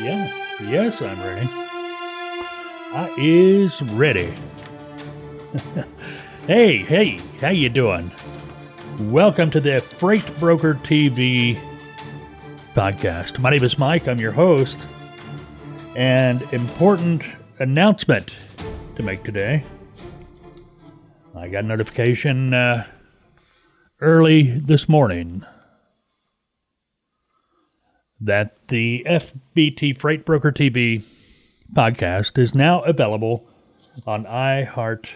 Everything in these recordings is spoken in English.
Yeah. Yes, I'm ready. I is ready. hey, hey, how you doing? Welcome to the Freight Broker TV podcast. My name is Mike. I'm your host. And important announcement to make today. I got a notification uh, early this morning that the FBT Freight Broker TV podcast is now available on iHeart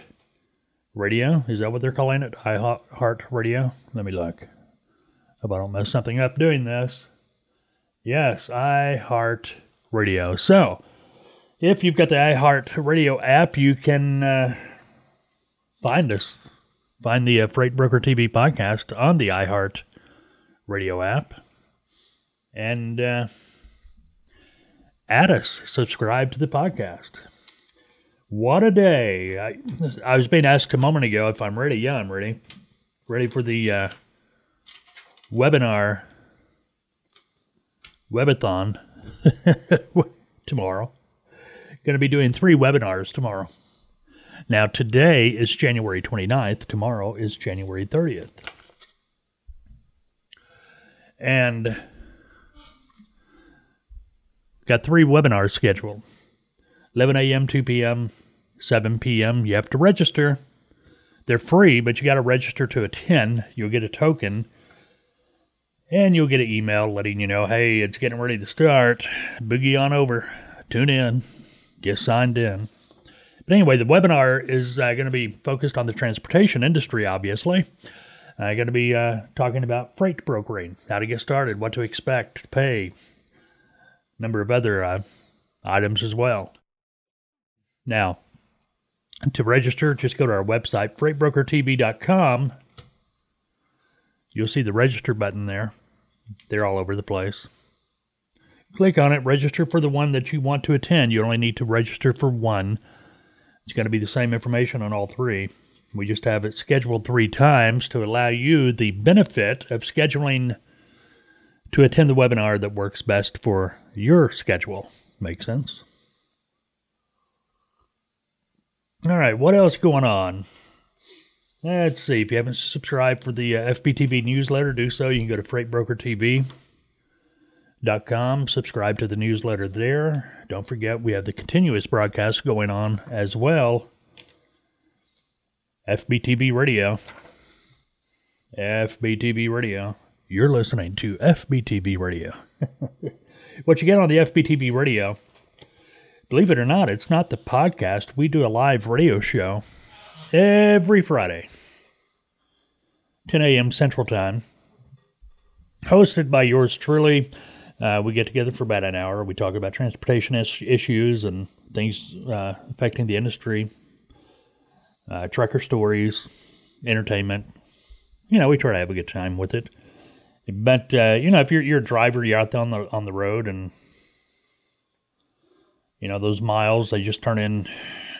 Radio. Is that what they're calling it? iHeart Radio? Let me look. Hope I don't mess something up doing this. Yes, iHeart Radio. So, if you've got the iHeart Radio app, you can uh, find us, find the uh, Freight Broker TV podcast on the iHeart Radio app and uh, add us, subscribe to the podcast. What a day! I, I was being asked a moment ago if I'm ready. Yeah, I'm ready. Ready for the uh, webinar, webathon tomorrow. Going to be doing three webinars tomorrow. Now, today is January 29th. Tomorrow is January 30th. And Got three webinars scheduled 11 a.m., 2 p.m., 7 p.m. You have to register. They're free, but you got to register to attend. You'll get a token and you'll get an email letting you know, hey, it's getting ready to start. Boogie on over. Tune in. Get signed in. But anyway, the webinar is uh, going to be focused on the transportation industry, obviously. I'm going to be uh, talking about freight brokering, how to get started, what to expect, pay, number of other uh, items as well. Now, to register, just go to our website, freightbrokertv.com. You'll see the register button there. They're all over the place. Click on it, register for the one that you want to attend. You only need to register for one. It's going to be the same information on all three. We just have it scheduled three times to allow you the benefit of scheduling to attend the webinar that works best for your schedule. Make sense? All right, what else going on? Let's see. If you haven't subscribed for the uh, FBTV newsletter, do so. You can go to freightbrokertv.com, subscribe to the newsletter there. Don't forget, we have the continuous broadcast going on as well. FBTV Radio. FBTV Radio. You're listening to FBTV Radio. what you get on the FBTV Radio, believe it or not, it's not the podcast. We do a live radio show every Friday, 10 a.m. Central Time, hosted by yours truly. Uh, we get together for about an hour. We talk about transportation is- issues and things uh, affecting the industry, uh, trucker stories, entertainment. You know, we try to have a good time with it. But uh, you know, if you're you're a driver, you're out there on the on the road, and you know those miles they just turn in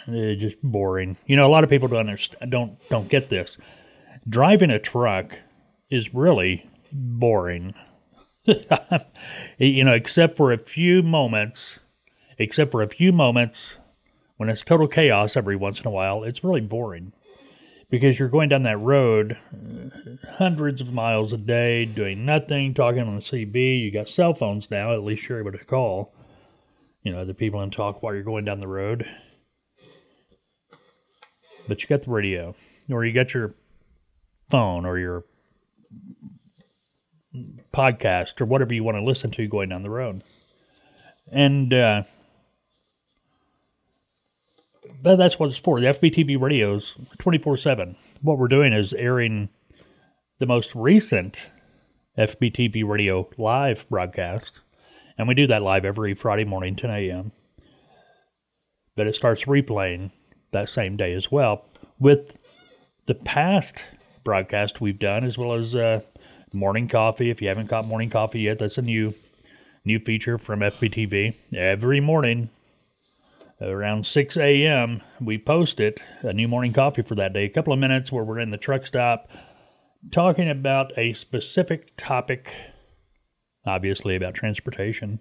just boring. You know, a lot of people don't understand, don't don't get this. Driving a truck is really boring. you know, except for a few moments, except for a few moments when it's total chaos every once in a while, it's really boring because you're going down that road hundreds of miles a day doing nothing, talking on the CB. You got cell phones now, at least you're able to call, you know, other people and talk while you're going down the road. But you got the radio, or you got your phone, or your podcast, or whatever you want to listen to going down the road. And uh, that, that's what it's for. The FBTV radios 24 7. What we're doing is airing the most recent FBTV radio live broadcast. And we do that live every Friday morning, 10 a.m. But it starts replaying that same day as well with the past broadcast we've done, as well as uh, morning coffee. If you haven't caught morning coffee yet, that's a new new feature from FBTV. Every morning, around 6 a.m., we post it, a new morning coffee for that day, a couple of minutes where we're in the truck stop talking about a specific topic, obviously about transportation.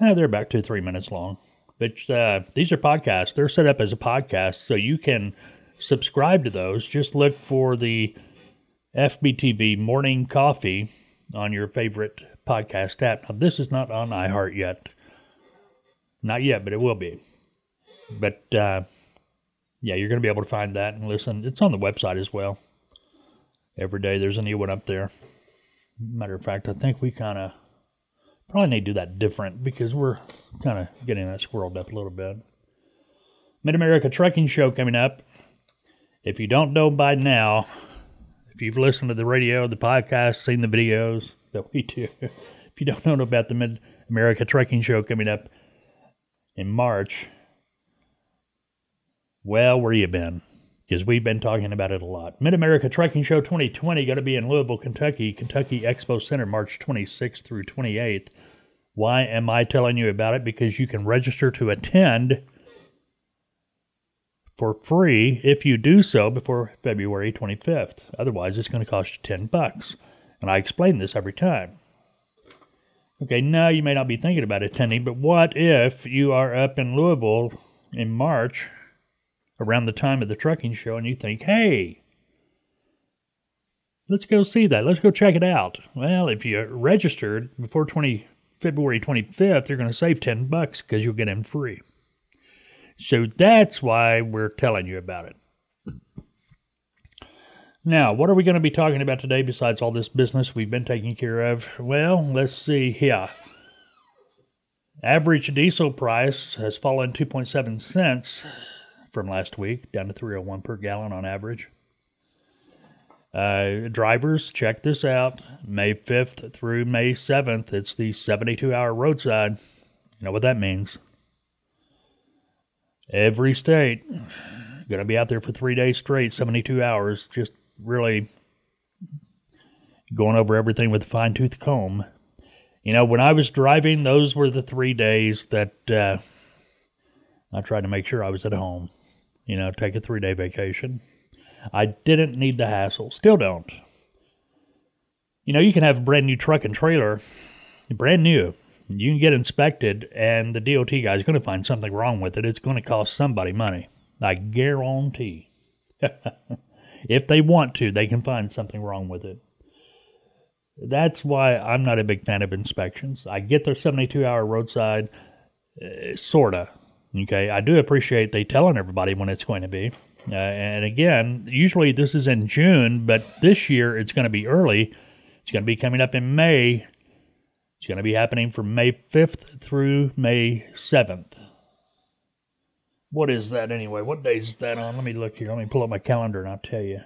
Eh, they're about two, three minutes long. But uh, these are podcasts. They're set up as a podcast, so you can subscribe to those. Just look for the FBTV Morning Coffee on your favorite podcast app. Now, this is not on iHeart yet. Not yet, but it will be. But uh, yeah, you're going to be able to find that and listen. It's on the website as well. Every day there's a new one up there. Matter of fact, I think we kind of probably need to do that different because we're kind of getting that squirreled up a little bit. Mid America Trucking Show coming up. If you don't know by now, if you've listened to the radio, the podcast, seen the videos that we do, if you don't know about the Mid America Trucking Show coming up in March, well, where you been? Because we've been talking about it a lot. Mid America Trucking Show 2020 going to be in Louisville, Kentucky, Kentucky Expo Center, March 26th through 28th. Why am I telling you about it? Because you can register to attend for free if you do so before February 25th. Otherwise, it's going to cost you 10 bucks. And I explain this every time. Okay, now you may not be thinking about attending, but what if you are up in Louisville in March around the time of the trucking show and you think, hey, let's go see that. Let's go check it out. Well, if you registered before 20 February 25th, you're going to save 10 bucks because you'll get in free. So that's why we're telling you about it. Now, what are we going to be talking about today besides all this business we've been taking care of? Well, let's see here. Average diesel price has fallen 2.7 cents from last week, down to 301 per gallon on average. Uh, drivers, check this out. May 5th through May 7th, it's the 72 hour roadside. You know what that means? Every state going to be out there for three days straight, 72 hours, just really going over everything with a fine tooth comb. You know, when I was driving, those were the three days that uh, I tried to make sure I was at home you know, take a three day vacation. I didn't need the hassle, still don't. You know, you can have a brand new truck and trailer, brand new. You can get inspected, and the DOT guy is going to find something wrong with it. It's going to cost somebody money. I guarantee. if they want to, they can find something wrong with it. That's why I'm not a big fan of inspections. I get their 72 hour roadside, uh, sort of. Okay, I do appreciate they telling everybody when it's going to be. Uh, and again, usually this is in June, but this year it's going to be early. It's going to be coming up in May. It's going to be happening from May 5th through May 7th. What is that anyway? What day is that on? Let me look here. Let me pull up my calendar and I'll tell you.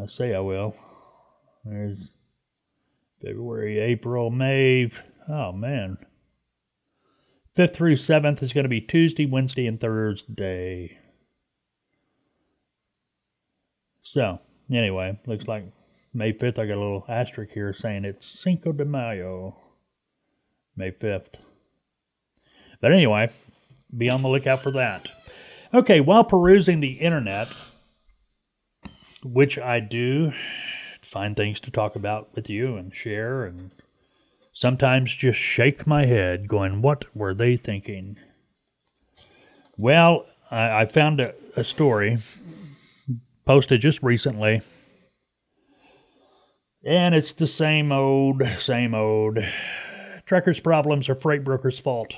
I say I will. There's February, April, May. Oh, man. 5th through 7th is going to be Tuesday, Wednesday, and Thursday. So, anyway, looks like May 5th. I got a little asterisk here saying it's Cinco de Mayo, May 5th. But anyway, be on the lookout for that. Okay, while perusing the internet, which I do, find things to talk about with you and share and sometimes just shake my head, going, What were they thinking? Well, I, I found a, a story posted just recently, and it's the same old, same old. Truckers' problems are freight brokers' fault.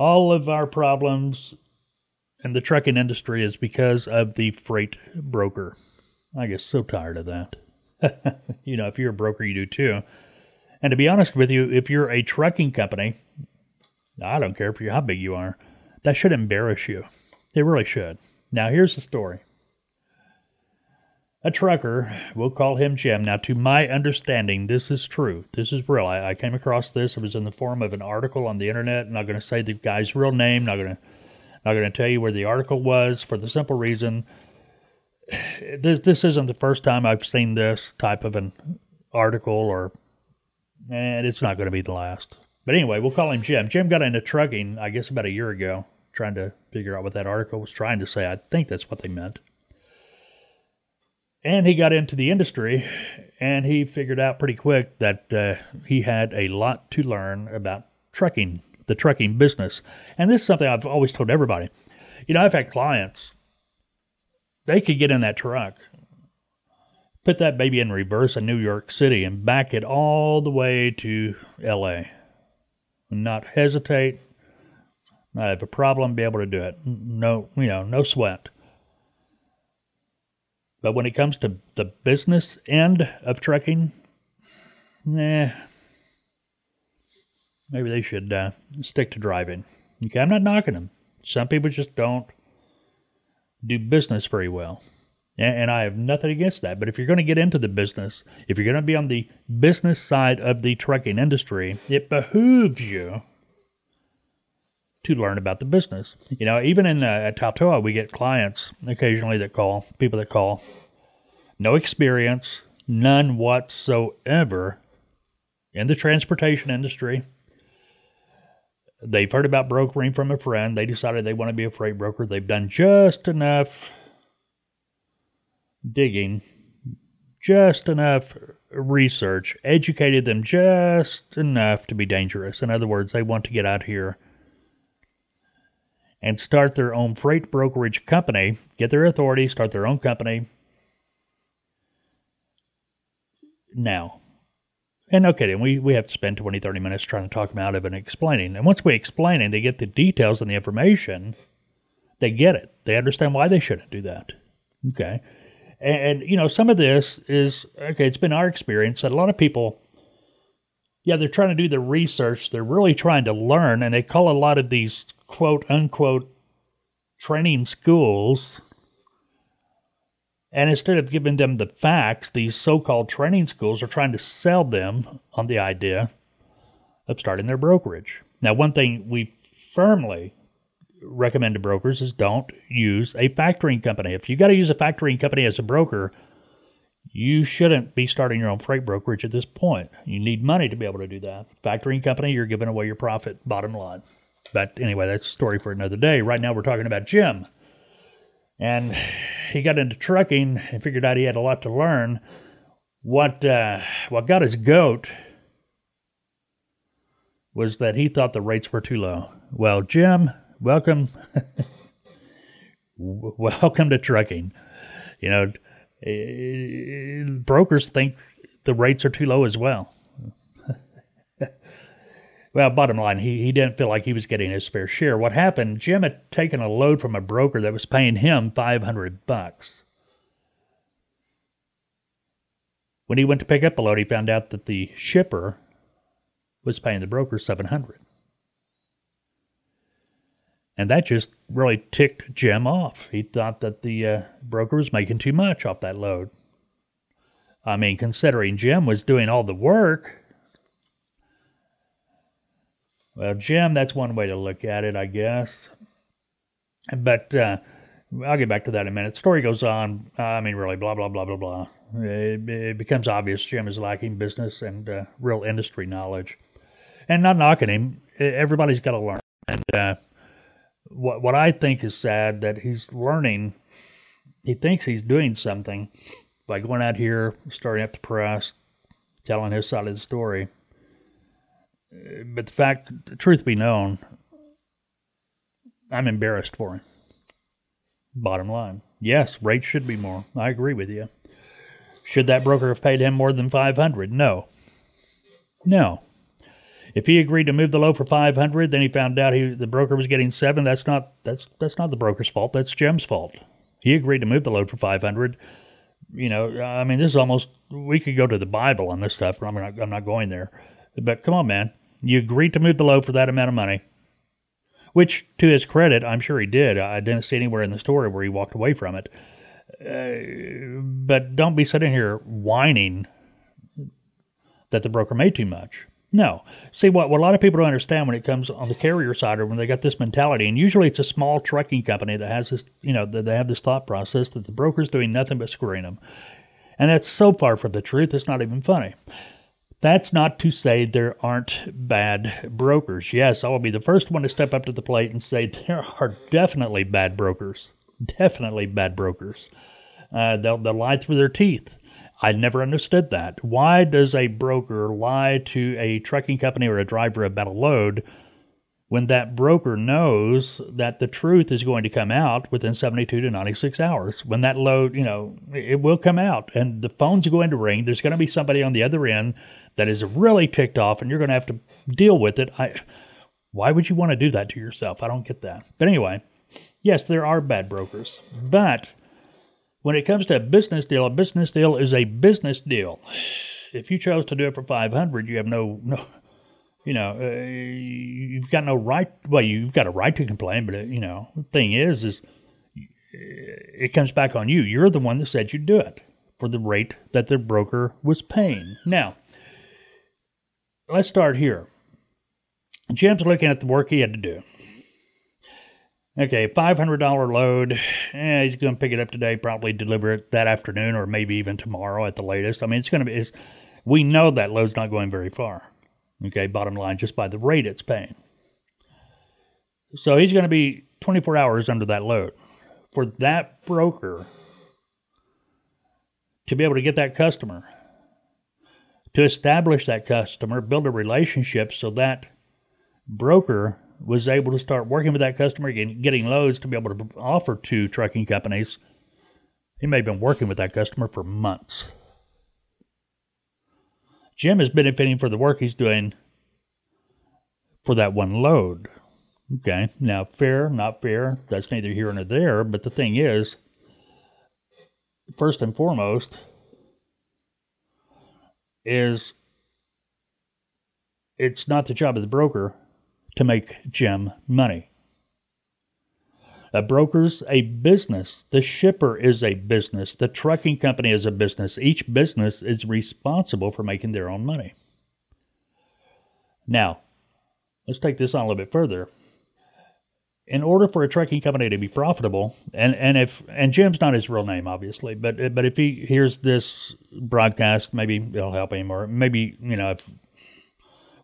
All of our problems in the trucking industry is because of the freight broker. I get so tired of that. you know, if you're a broker, you do too. And to be honest with you, if you're a trucking company, I don't care if you how big you are, that should embarrass you. It really should. Now, here's the story. A trucker, we'll call him Jim. Now, to my understanding, this is true. This is real. I, I came across this. It was in the form of an article on the internet. I'm not going to say the guy's real name. Not going to not going to tell you where the article was for the simple reason this this isn't the first time I've seen this type of an article, or and it's not going to be the last. But anyway, we'll call him Jim. Jim got into trucking, I guess, about a year ago, trying to figure out what that article was trying to say. I think that's what they meant. And he got into the industry and he figured out pretty quick that uh, he had a lot to learn about trucking, the trucking business. And this is something I've always told everybody. You know, I've had clients, they could get in that truck, put that baby in reverse in New York City, and back it all the way to LA. Not hesitate, not have a problem, be able to do it. No, you know, no sweat. But when it comes to the business end of trucking, nah, maybe they should uh, stick to driving. Okay, I'm not knocking them. Some people just don't do business very well. And I have nothing against that. But if you're going to get into the business, if you're going to be on the business side of the trucking industry, it behooves you to learn about the business. You know, even in uh, at Tautoa, we get clients occasionally that call, people that call, no experience, none whatsoever in the transportation industry. They've heard about brokering from a friend. They decided they want to be a freight broker. They've done just enough digging, just enough research, educated them just enough to be dangerous. In other words, they want to get out here and start their own freight brokerage company, get their authority, start their own company. Now, and okay, then we, we have to spend 20, 30 minutes trying to talk them out of and explaining. And once we explain it, they get the details and the information, they get it. They understand why they shouldn't do that. Okay. And, and, you know, some of this is, okay, it's been our experience that a lot of people, yeah, they're trying to do the research, they're really trying to learn, and they call a lot of these quote unquote training schools. And instead of giving them the facts, these so called training schools are trying to sell them on the idea of starting their brokerage. Now, one thing we firmly recommend to brokers is don't use a factoring company. If you got to use a factoring company as a broker, you shouldn't be starting your own freight brokerage at this point. You need money to be able to do that. Factoring company, you're giving away your profit, bottom line. But anyway, that's a story for another day. Right now, we're talking about Jim. And he got into trucking and figured out he had a lot to learn. What, uh, what got his goat was that he thought the rates were too low. Well, Jim, welcome. welcome to trucking. You know, eh, brokers think the rates are too low as well. Well, bottom line, he, he didn't feel like he was getting his fair share. What happened, Jim had taken a load from a broker that was paying him 500 bucks. When he went to pick up the load, he found out that the shipper was paying the broker 700. And that just really ticked Jim off. He thought that the uh, broker was making too much off that load. I mean, considering Jim was doing all the work, well, Jim, that's one way to look at it, I guess. But uh, I'll get back to that in a minute. Story goes on. I mean, really, blah, blah, blah, blah, blah. It, it becomes obvious Jim is lacking business and uh, real industry knowledge. And not knocking him, everybody's got to learn. And uh, what, what I think is sad that he's learning, he thinks he's doing something by going out here, starting up the press, telling his side of the story but the fact, the truth be known, I'm embarrassed for him. Bottom line. Yes, rates should be more. I agree with you. Should that broker have paid him more than 500? No. No. If he agreed to move the low for 500, then he found out he the broker was getting 7, that's not that's that's not the broker's fault, that's Jim's fault. He agreed to move the load for 500. You know, I mean, this is almost we could go to the Bible on this stuff, but I'm not I'm not going there. But come on, man. You agreed to move the load for that amount of money, which, to his credit, I'm sure he did. I didn't see anywhere in the story where he walked away from it. Uh, but don't be sitting here whining that the broker made too much. No. See, what, what a lot of people don't understand when it comes on the carrier side or when they got this mentality, and usually it's a small trucking company that has this, you know, that they have this thought process that the broker's doing nothing but screwing them. And that's so far from the truth, it's not even funny. That's not to say there aren't bad brokers. Yes, I will be the first one to step up to the plate and say there are definitely bad brokers. Definitely bad brokers. Uh, they'll, they'll lie through their teeth. I never understood that. Why does a broker lie to a trucking company or a driver about a load when that broker knows that the truth is going to come out within 72 to 96 hours? When that load, you know, it will come out and the phone's going to ring. There's going to be somebody on the other end that is really ticked off and you're going to have to deal with it. I, why would you want to do that to yourself? I don't get that. But anyway, yes, there are bad brokers. But when it comes to a business deal, a business deal is a business deal. If you chose to do it for 500, you have no no you know, uh, you've got no right. Well, you've got a right to complain, but uh, you know, the thing is, is it comes back on you. You're the one that said you'd do it for the rate that the broker was paying. Now, let's start here. Jim's looking at the work he had to do. Okay, $500 load. Eh, he's going to pick it up today, probably deliver it that afternoon or maybe even tomorrow at the latest. I mean, it's going to be, we know that load's not going very far. Okay, bottom line, just by the rate it's paying. So he's going to be 24 hours under that load. For that broker to be able to get that customer, to establish that customer, build a relationship so that broker was able to start working with that customer, and getting loads to be able to offer to trucking companies. He may have been working with that customer for months. Jim is benefiting for the work he's doing for that one load. Okay, now fair, not fair, that's neither here nor there, but the thing is, first and foremost, is it's not the job of the broker to make Jim money. A broker's a business. The shipper is a business. The trucking company is a business. Each business is responsible for making their own money. Now, let's take this on a little bit further. In order for a trucking company to be profitable, and, and if and Jim's not his real name, obviously, but but if he hears this broadcast, maybe it'll help him, or maybe you know if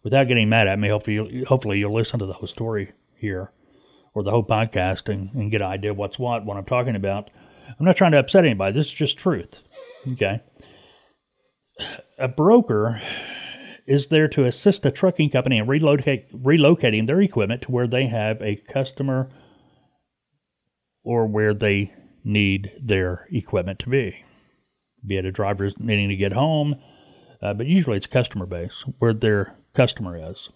without getting mad at me, hopefully, hopefully you'll listen to the whole story here or the whole podcast and, and get an idea of what's what, what I'm talking about. I'm not trying to upset anybody. This is just truth. Okay. A broker is there to assist a trucking company in relocate, relocating their equipment to where they have a customer or where they need their equipment to be. Be it a driver needing to get home, uh, but usually it's customer base where their customer is.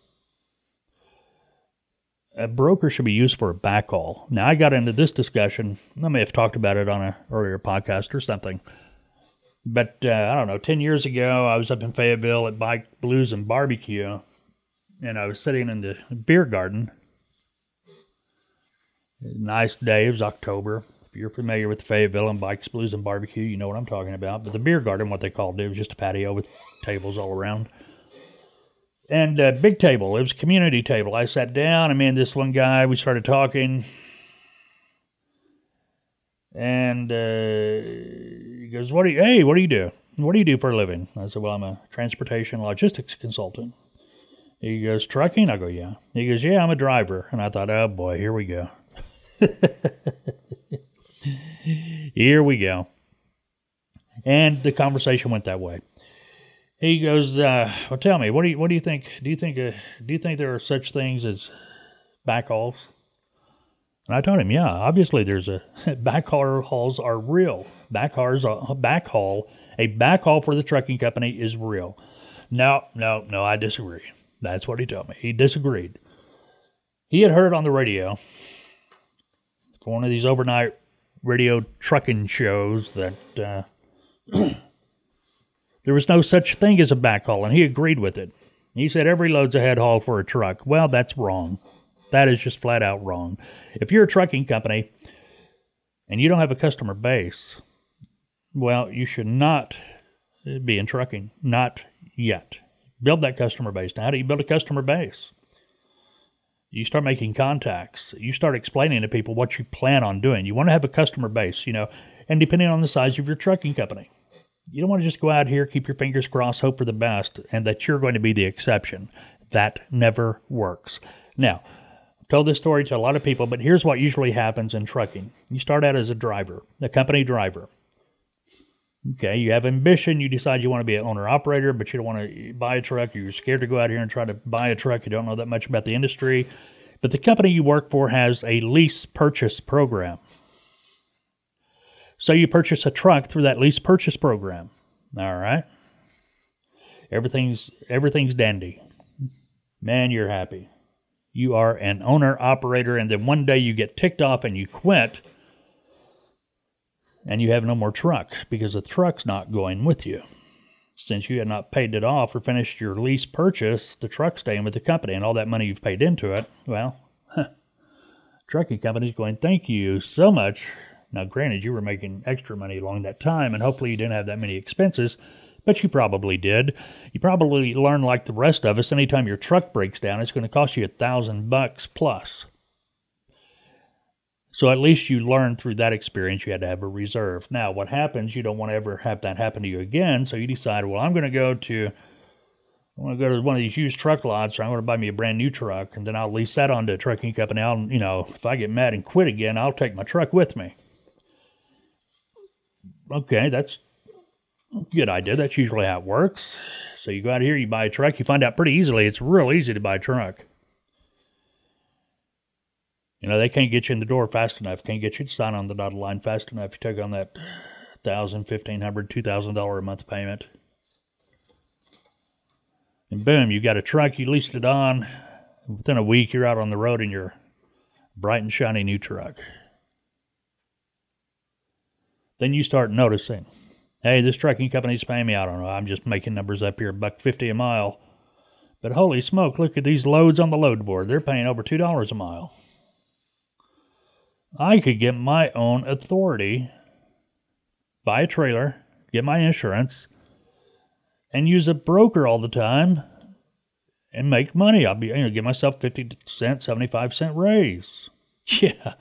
A broker should be used for a backhaul. Now, I got into this discussion. I may have talked about it on an earlier podcast or something. But uh, I don't know, 10 years ago, I was up in Fayetteville at Bike Blues and Barbecue, and I was sitting in the beer garden. Nice day, it was October. If you're familiar with Fayetteville and Bikes, Blues, and Barbecue, you know what I'm talking about. But the beer garden, what they called it, it was just a patio with tables all around and a big table. It was a community table. I sat down. I mean, this one guy. We started talking, and uh, he goes, "What do you? Hey, what do you do? What do you do for a living?" I said, "Well, I'm a transportation logistics consultant." He goes, "Trucking?" I go, "Yeah." He goes, "Yeah, I'm a driver." And I thought, "Oh boy, here we go." here we go. And the conversation went that way he goes, uh, "Well, tell me, what do you what do you think? Do you think uh, do you think there are such things as backhauls?" And I told him, "Yeah, obviously there's a backhaul hauls are real. Backhauls a backhaul a backhaul for the trucking company is real." No, no, no, I disagree. That's what he told me. He disagreed. He had heard on the radio for one of these overnight radio trucking shows that. Uh, There was no such thing as a backhaul, and he agreed with it. He said every load's a head haul for a truck. Well, that's wrong. That is just flat out wrong. If you're a trucking company and you don't have a customer base, well, you should not be in trucking. Not yet. Build that customer base. Now, how do you build a customer base? You start making contacts. You start explaining to people what you plan on doing. You want to have a customer base, you know, and depending on the size of your trucking company you don't want to just go out here, keep your fingers crossed, hope for the best, and that you're going to be the exception. That never works. Now, told this story to a lot of people, but here's what usually happens in trucking. You start out as a driver, a company driver. Okay, you have ambition. You decide you want to be an owner operator, but you don't want to buy a truck. You're scared to go out here and try to buy a truck. You don't know that much about the industry. But the company you work for has a lease purchase program. So you purchase a truck through that lease purchase program. All right. Everything's everything's dandy. Man, you're happy. You are an owner operator and then one day you get ticked off and you quit and you have no more truck because the truck's not going with you. Since you had not paid it off or finished your lease purchase, the truck's staying with the company and all that money you've paid into it, well, huh, trucking company's going, thank you so much. Now, granted, you were making extra money along that time, and hopefully you didn't have that many expenses, but you probably did. You probably learned like the rest of us. Anytime your truck breaks down, it's going to cost you a thousand bucks plus. So at least you learned through that experience you had to have a reserve. Now, what happens, you don't want to ever have that happen to you again. So you decide, well, I'm going to go to, I'm going to go to one of these used truck lots, or I'm going to buy me a brand new truck, and then I'll lease that onto a trucking company. I'll, you know, if I get mad and quit again, I'll take my truck with me. Okay, that's good idea. That's usually how it works. So you go out here, you buy a truck, you find out pretty easily it's real easy to buy a truck. You know, they can't get you in the door fast enough, can't get you to sign on the dotted line fast enough. You take on that thousand, fifteen hundred, two thousand dollar a month payment. And boom, you got a truck, you leased it on. Within a week, you're out on the road in your bright and shiny new truck. Then you start noticing, hey, this trucking company's paying me. I don't know. I'm just making numbers up here, buck fifty a mile. But holy smoke, look at these loads on the load board. They're paying over two dollars a mile. I could get my own authority, buy a trailer, get my insurance, and use a broker all the time and make money. I'll be, you know, give myself 50 cent, 75 cent raise. Yeah.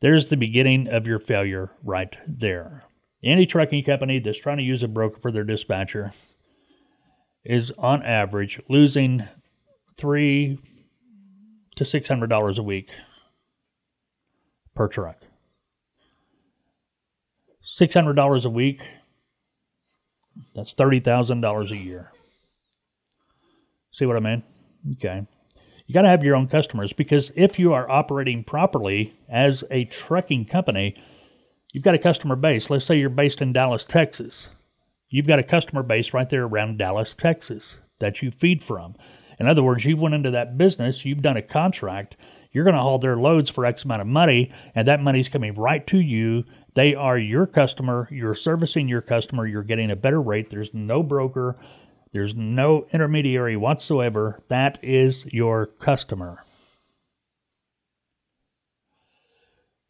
There's the beginning of your failure right there. Any trucking company that's trying to use a broker for their dispatcher is on average losing three to six hundred dollars a week per truck. $600 a week, that's $30,000 a year. See what I mean? Okay. You got to have your own customers because if you are operating properly as a trucking company, you've got a customer base. Let's say you're based in Dallas, Texas. You've got a customer base right there around Dallas, Texas that you feed from. In other words, you've went into that business, you've done a contract, you're going to haul their loads for X amount of money, and that money's coming right to you. They are your customer. You're servicing your customer. You're getting a better rate. There's no broker, there's no intermediary whatsoever. That is your customer.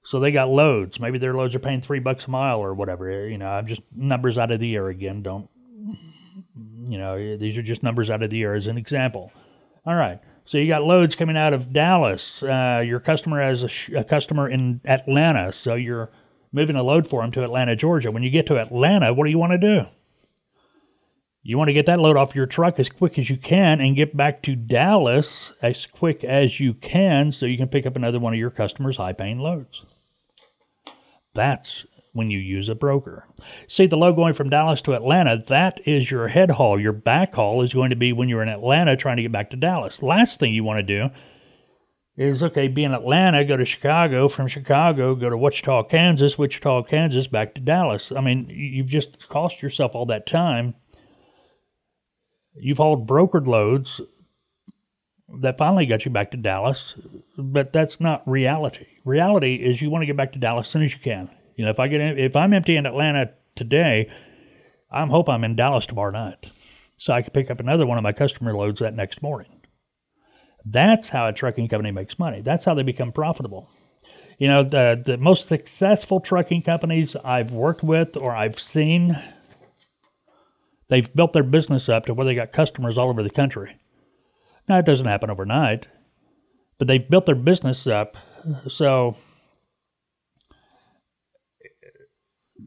So they got loads. Maybe their loads are paying three bucks a mile or whatever. You know, I'm just numbers out of the air again. Don't, you know, these are just numbers out of the air as an example. All right. So you got loads coming out of Dallas. Uh, your customer has a, sh- a, customer in Atlanta, so you're moving a load for them to Atlanta, Georgia. When you get to Atlanta, what do you want to do? You want to get that load off your truck as quick as you can and get back to Dallas as quick as you can so you can pick up another one of your customers' high paying loads. That's when you use a broker. See, the load going from Dallas to Atlanta, that is your head haul. Your back haul is going to be when you're in Atlanta trying to get back to Dallas. Last thing you want to do is okay, be in Atlanta, go to Chicago, from Chicago, go to Wichita, Kansas, Wichita, Kansas, back to Dallas. I mean, you've just cost yourself all that time. You've hauled brokered loads that finally got you back to Dallas, but that's not reality. Reality is you want to get back to Dallas as soon as you can. You know, if I get in, if I'm empty in Atlanta today, I'm hope I'm in Dallas tomorrow night, so I can pick up another one of my customer loads that next morning. That's how a trucking company makes money. That's how they become profitable. You know, the the most successful trucking companies I've worked with or I've seen, they've built their business up to where they got customers all over the country. Now it doesn't happen overnight, but they've built their business up so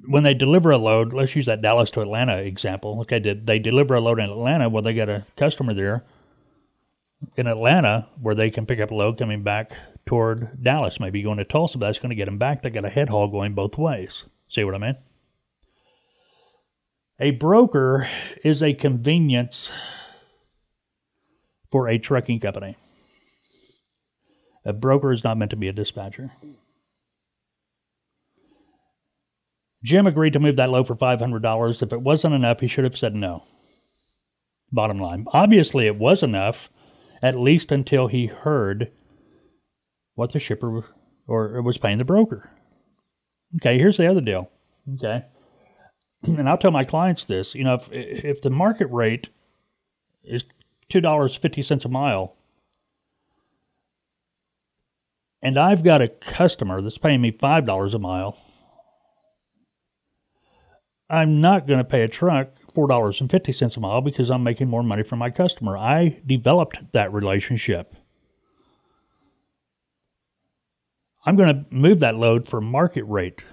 when they deliver a load, let's use that Dallas to Atlanta example. Okay, did they deliver a load in Atlanta? Well, they got a customer there in Atlanta where they can pick up a load coming back toward Dallas, maybe going to Tulsa, but that's going to get them back. They got a head haul going both ways. See what I mean? A broker is a convenience for a trucking company. A broker is not meant to be a dispatcher. Jim agreed to move that load for $500. If it wasn't enough, he should have said no. Bottom line. Obviously, it was enough, at least until he heard what the shipper or was paying the broker. Okay, here's the other deal. Okay. And I'll tell my clients this, you know, if if the market rate is $2.50 a mile and I've got a customer that's paying me $5 a mile, I'm not going to pay a truck $4.50 a mile because I'm making more money from my customer. I developed that relationship. I'm going to move that load for market rate.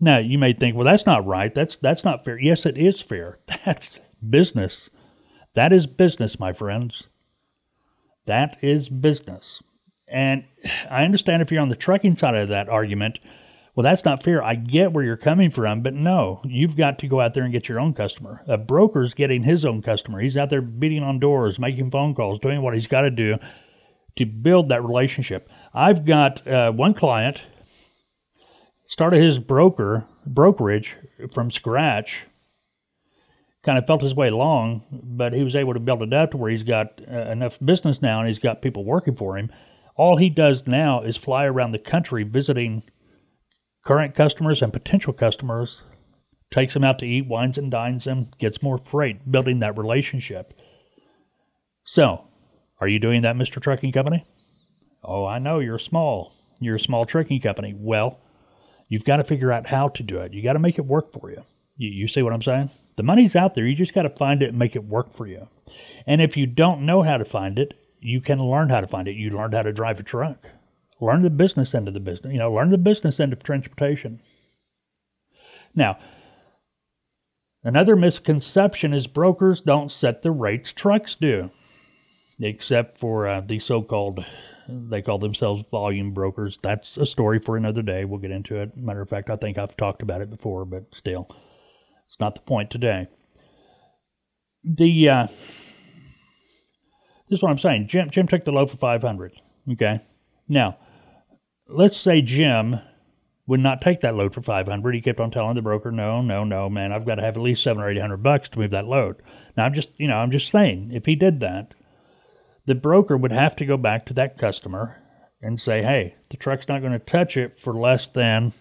Now, you may think, well, that's not right. That's that's not fair. Yes, it is fair. That's business. That is business, my friends. That is business. And I understand if you're on the trucking side of that argument, well, that's not fair. I get where you're coming from, but no, you've got to go out there and get your own customer. A broker's getting his own customer. He's out there beating on doors, making phone calls, doing what he's got to do to build that relationship. I've got uh, one client started his broker brokerage from scratch. Kind of felt his way along, but he was able to build it up to where he's got uh, enough business now and he's got people working for him. All he does now is fly around the country visiting current customers and potential customers, takes them out to eat, wines and dines them, gets more freight, building that relationship. So, are you doing that, Mr. Trucking Company? Oh, I know you're small. You're a small trucking company. Well, you've got to figure out how to do it. You got to make it work for you. You, you see what I'm saying? The money's out there. You just got to find it and make it work for you. And if you don't know how to find it, you can learn how to find it. You learned how to drive a truck. Learn the business end of the business. You know, learn the business end of transportation. Now, another misconception is brokers don't set the rates trucks do, except for uh, the so-called they call themselves volume brokers. That's a story for another day. We'll get into it. Matter of fact, I think I've talked about it before, but still, it's not the point today. The uh, this is what I'm saying. Jim Jim took the low for 500. Okay, now let's say Jim would not take that load for 500. He kept on telling the broker, no, no, no, man, I've got to have at least seven or 800 bucks to move that load. Now I'm just, you know, I'm just saying, if he did that, the broker would have to go back to that customer and say, hey, the truck's not going to touch it for less than,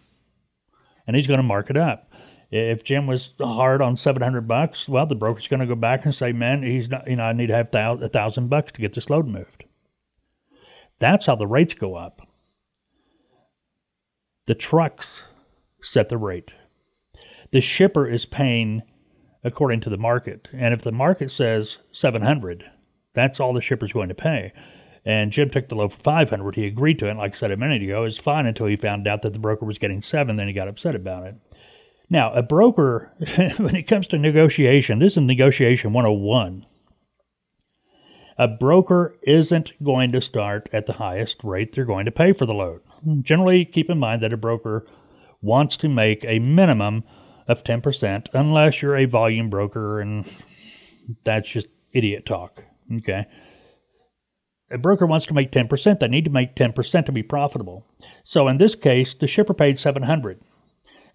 and he's going to mark it up. If Jim was hard on 700 bucks, well, the broker's going to go back and say, man, he's not, you know, I need to have a thousand bucks to get this load moved. That's how the rates go up. The trucks set the rate. The shipper is paying according to the market. And if the market says 700, that's all the shipper's going to pay. And Jim took the low for 500. He agreed to it. Like I said a minute ago, it was fine until he found out that the broker was getting seven. Then he got upset about it. Now, a broker, when it comes to negotiation, this is negotiation 101. A broker isn't going to start at the highest rate they're going to pay for the load. Generally, keep in mind that a broker wants to make a minimum of 10% unless you're a volume broker, and that's just idiot talk. Okay. A broker wants to make 10%. They need to make 10% to be profitable. So in this case, the shipper paid 700.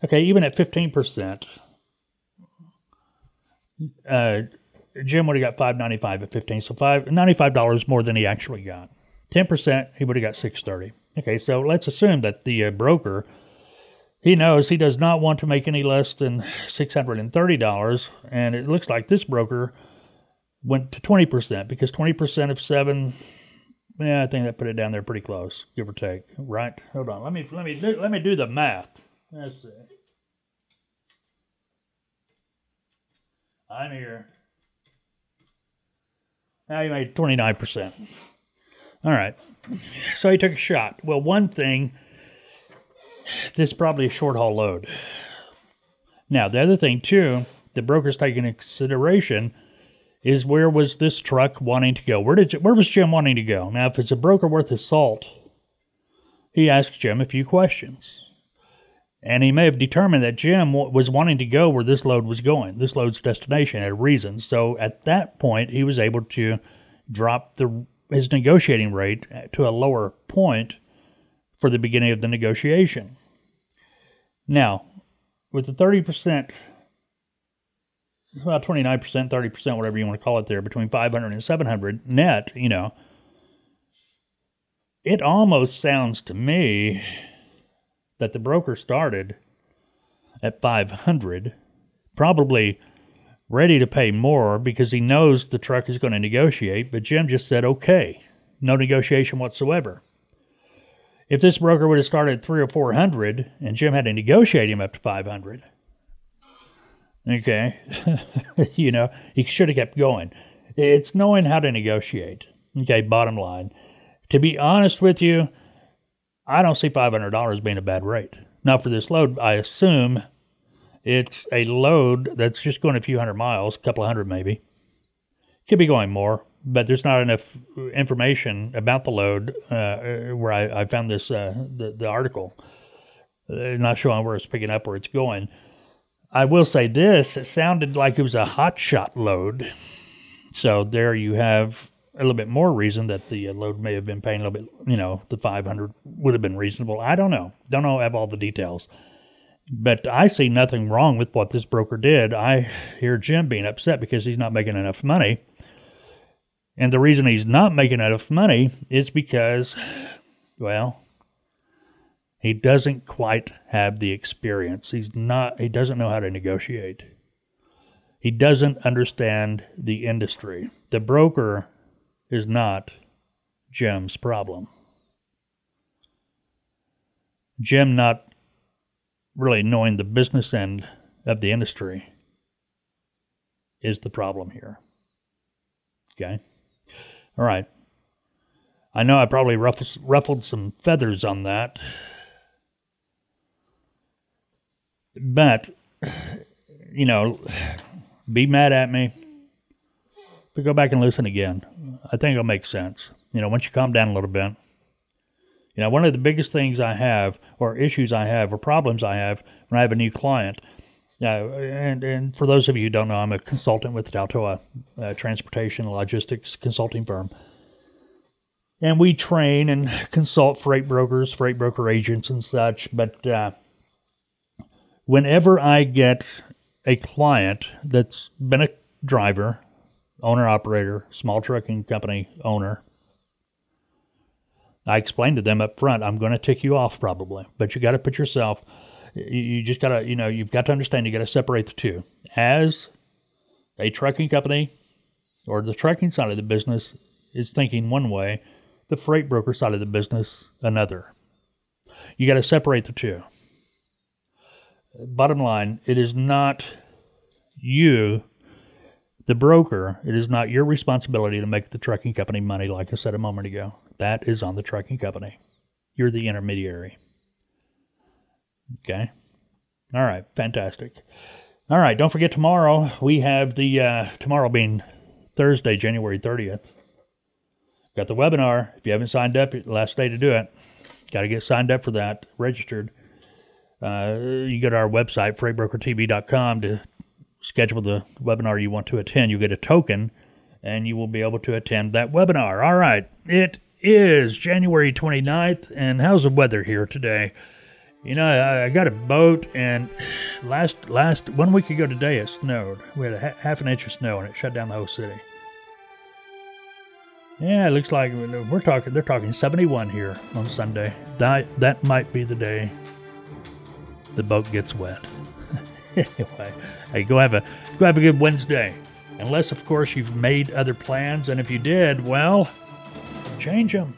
Okay, even at 15%, uh, Jim would have got 595 at 15, so five ninety-five dollars more than he actually got. 10%, he would have got 630. Okay, so let's assume that the uh, broker he knows he does not want to make any less than $630 and it looks like this broker went to 20% because 20% of 7 yeah, I think that put it down there pretty close, give or take. Right? Hold on. Let me let me do, let me do the math. Let's see. I'm here. Now you made 29%. All right. So he took a shot. Well, one thing, this is probably a short haul load. Now, the other thing, too, the broker's taking into consideration is where was this truck wanting to go? Where did where was Jim wanting to go? Now, if it's a broker worth his salt, he asks Jim a few questions. And he may have determined that Jim was wanting to go where this load was going. This load's destination had reasons. So at that point, he was able to drop the his negotiating rate uh, to a lower point for the beginning of the negotiation. Now, with the 30%, about 29%, 30%, whatever you want to call it there, between 500 and 700 net, you know, it almost sounds to me that the broker started at 500, probably ready to pay more because he knows the truck is going to negotiate, but Jim just said, okay, no negotiation whatsoever. If this broker would have started at three or four hundred and Jim had to negotiate him up to 500, okay, you know, he should have kept going. It's knowing how to negotiate. Okay, bottom line. To be honest with you, I don't see $500 being a bad rate. Now, for this load, I assume it's a load that's just going a few hundred miles, a couple of hundred maybe. Could be going more, but there's not enough information about the load uh, where I, I, found this uh, the, the article. Uh, not showing where it's picking up, where it's going. I will say this: it sounded like it was a hot shot load. So there you have a little bit more reason that the load may have been paying a little bit. You know, the 500 would have been reasonable. I don't know. Don't know. Have all the details. But I see nothing wrong with what this broker did. I hear Jim being upset because he's not making enough money. And the reason he's not making enough money is because, well, he doesn't quite have the experience. He's not, he doesn't know how to negotiate. He doesn't understand the industry. The broker is not Jim's problem. Jim not really knowing the business end of the industry is the problem here. Okay. All right. I know I probably ruffled, ruffled some feathers on that. But, you know, be mad at me. But go back and listen again. I think it'll make sense. You know, once you calm down a little bit, you know, one of the biggest things I have, or issues I have, or problems I have when I have a new client, uh, and, and for those of you who don't know, I'm a consultant with Daltoa uh, Transportation Logistics Consulting Firm. And we train and consult freight brokers, freight broker agents, and such. But uh, whenever I get a client that's been a driver, owner operator, small trucking company owner, I explained to them up front, I'm going to tick you off probably, but you got to put yourself, you just got to, you know, you've got to understand you got to separate the two. As a trucking company or the trucking side of the business is thinking one way, the freight broker side of the business another. You got to separate the two. Bottom line, it is not you, the broker, it is not your responsibility to make the trucking company money, like I said a moment ago. That is on the trucking company. You're the intermediary. Okay. All right. Fantastic. All right. Don't forget tomorrow we have the uh, tomorrow being Thursday, January 30th. Got the webinar. If you haven't signed up, last day to do it. Got to get signed up for that, registered. Uh, you go to our website, freightbrokertv.com, to schedule the webinar you want to attend. You get a token, and you will be able to attend that webinar. All right. It is January 29th, and how's the weather here today? You know, I, I got a boat, and last last one week ago today it snowed. We had a ha- half an inch of snow, and it shut down the whole city. Yeah, it looks like we're talking. They're talking 71 here on Sunday. That that might be the day the boat gets wet. anyway, hey, go have a go have a good Wednesday. Unless, of course, you've made other plans, and if you did, well change them.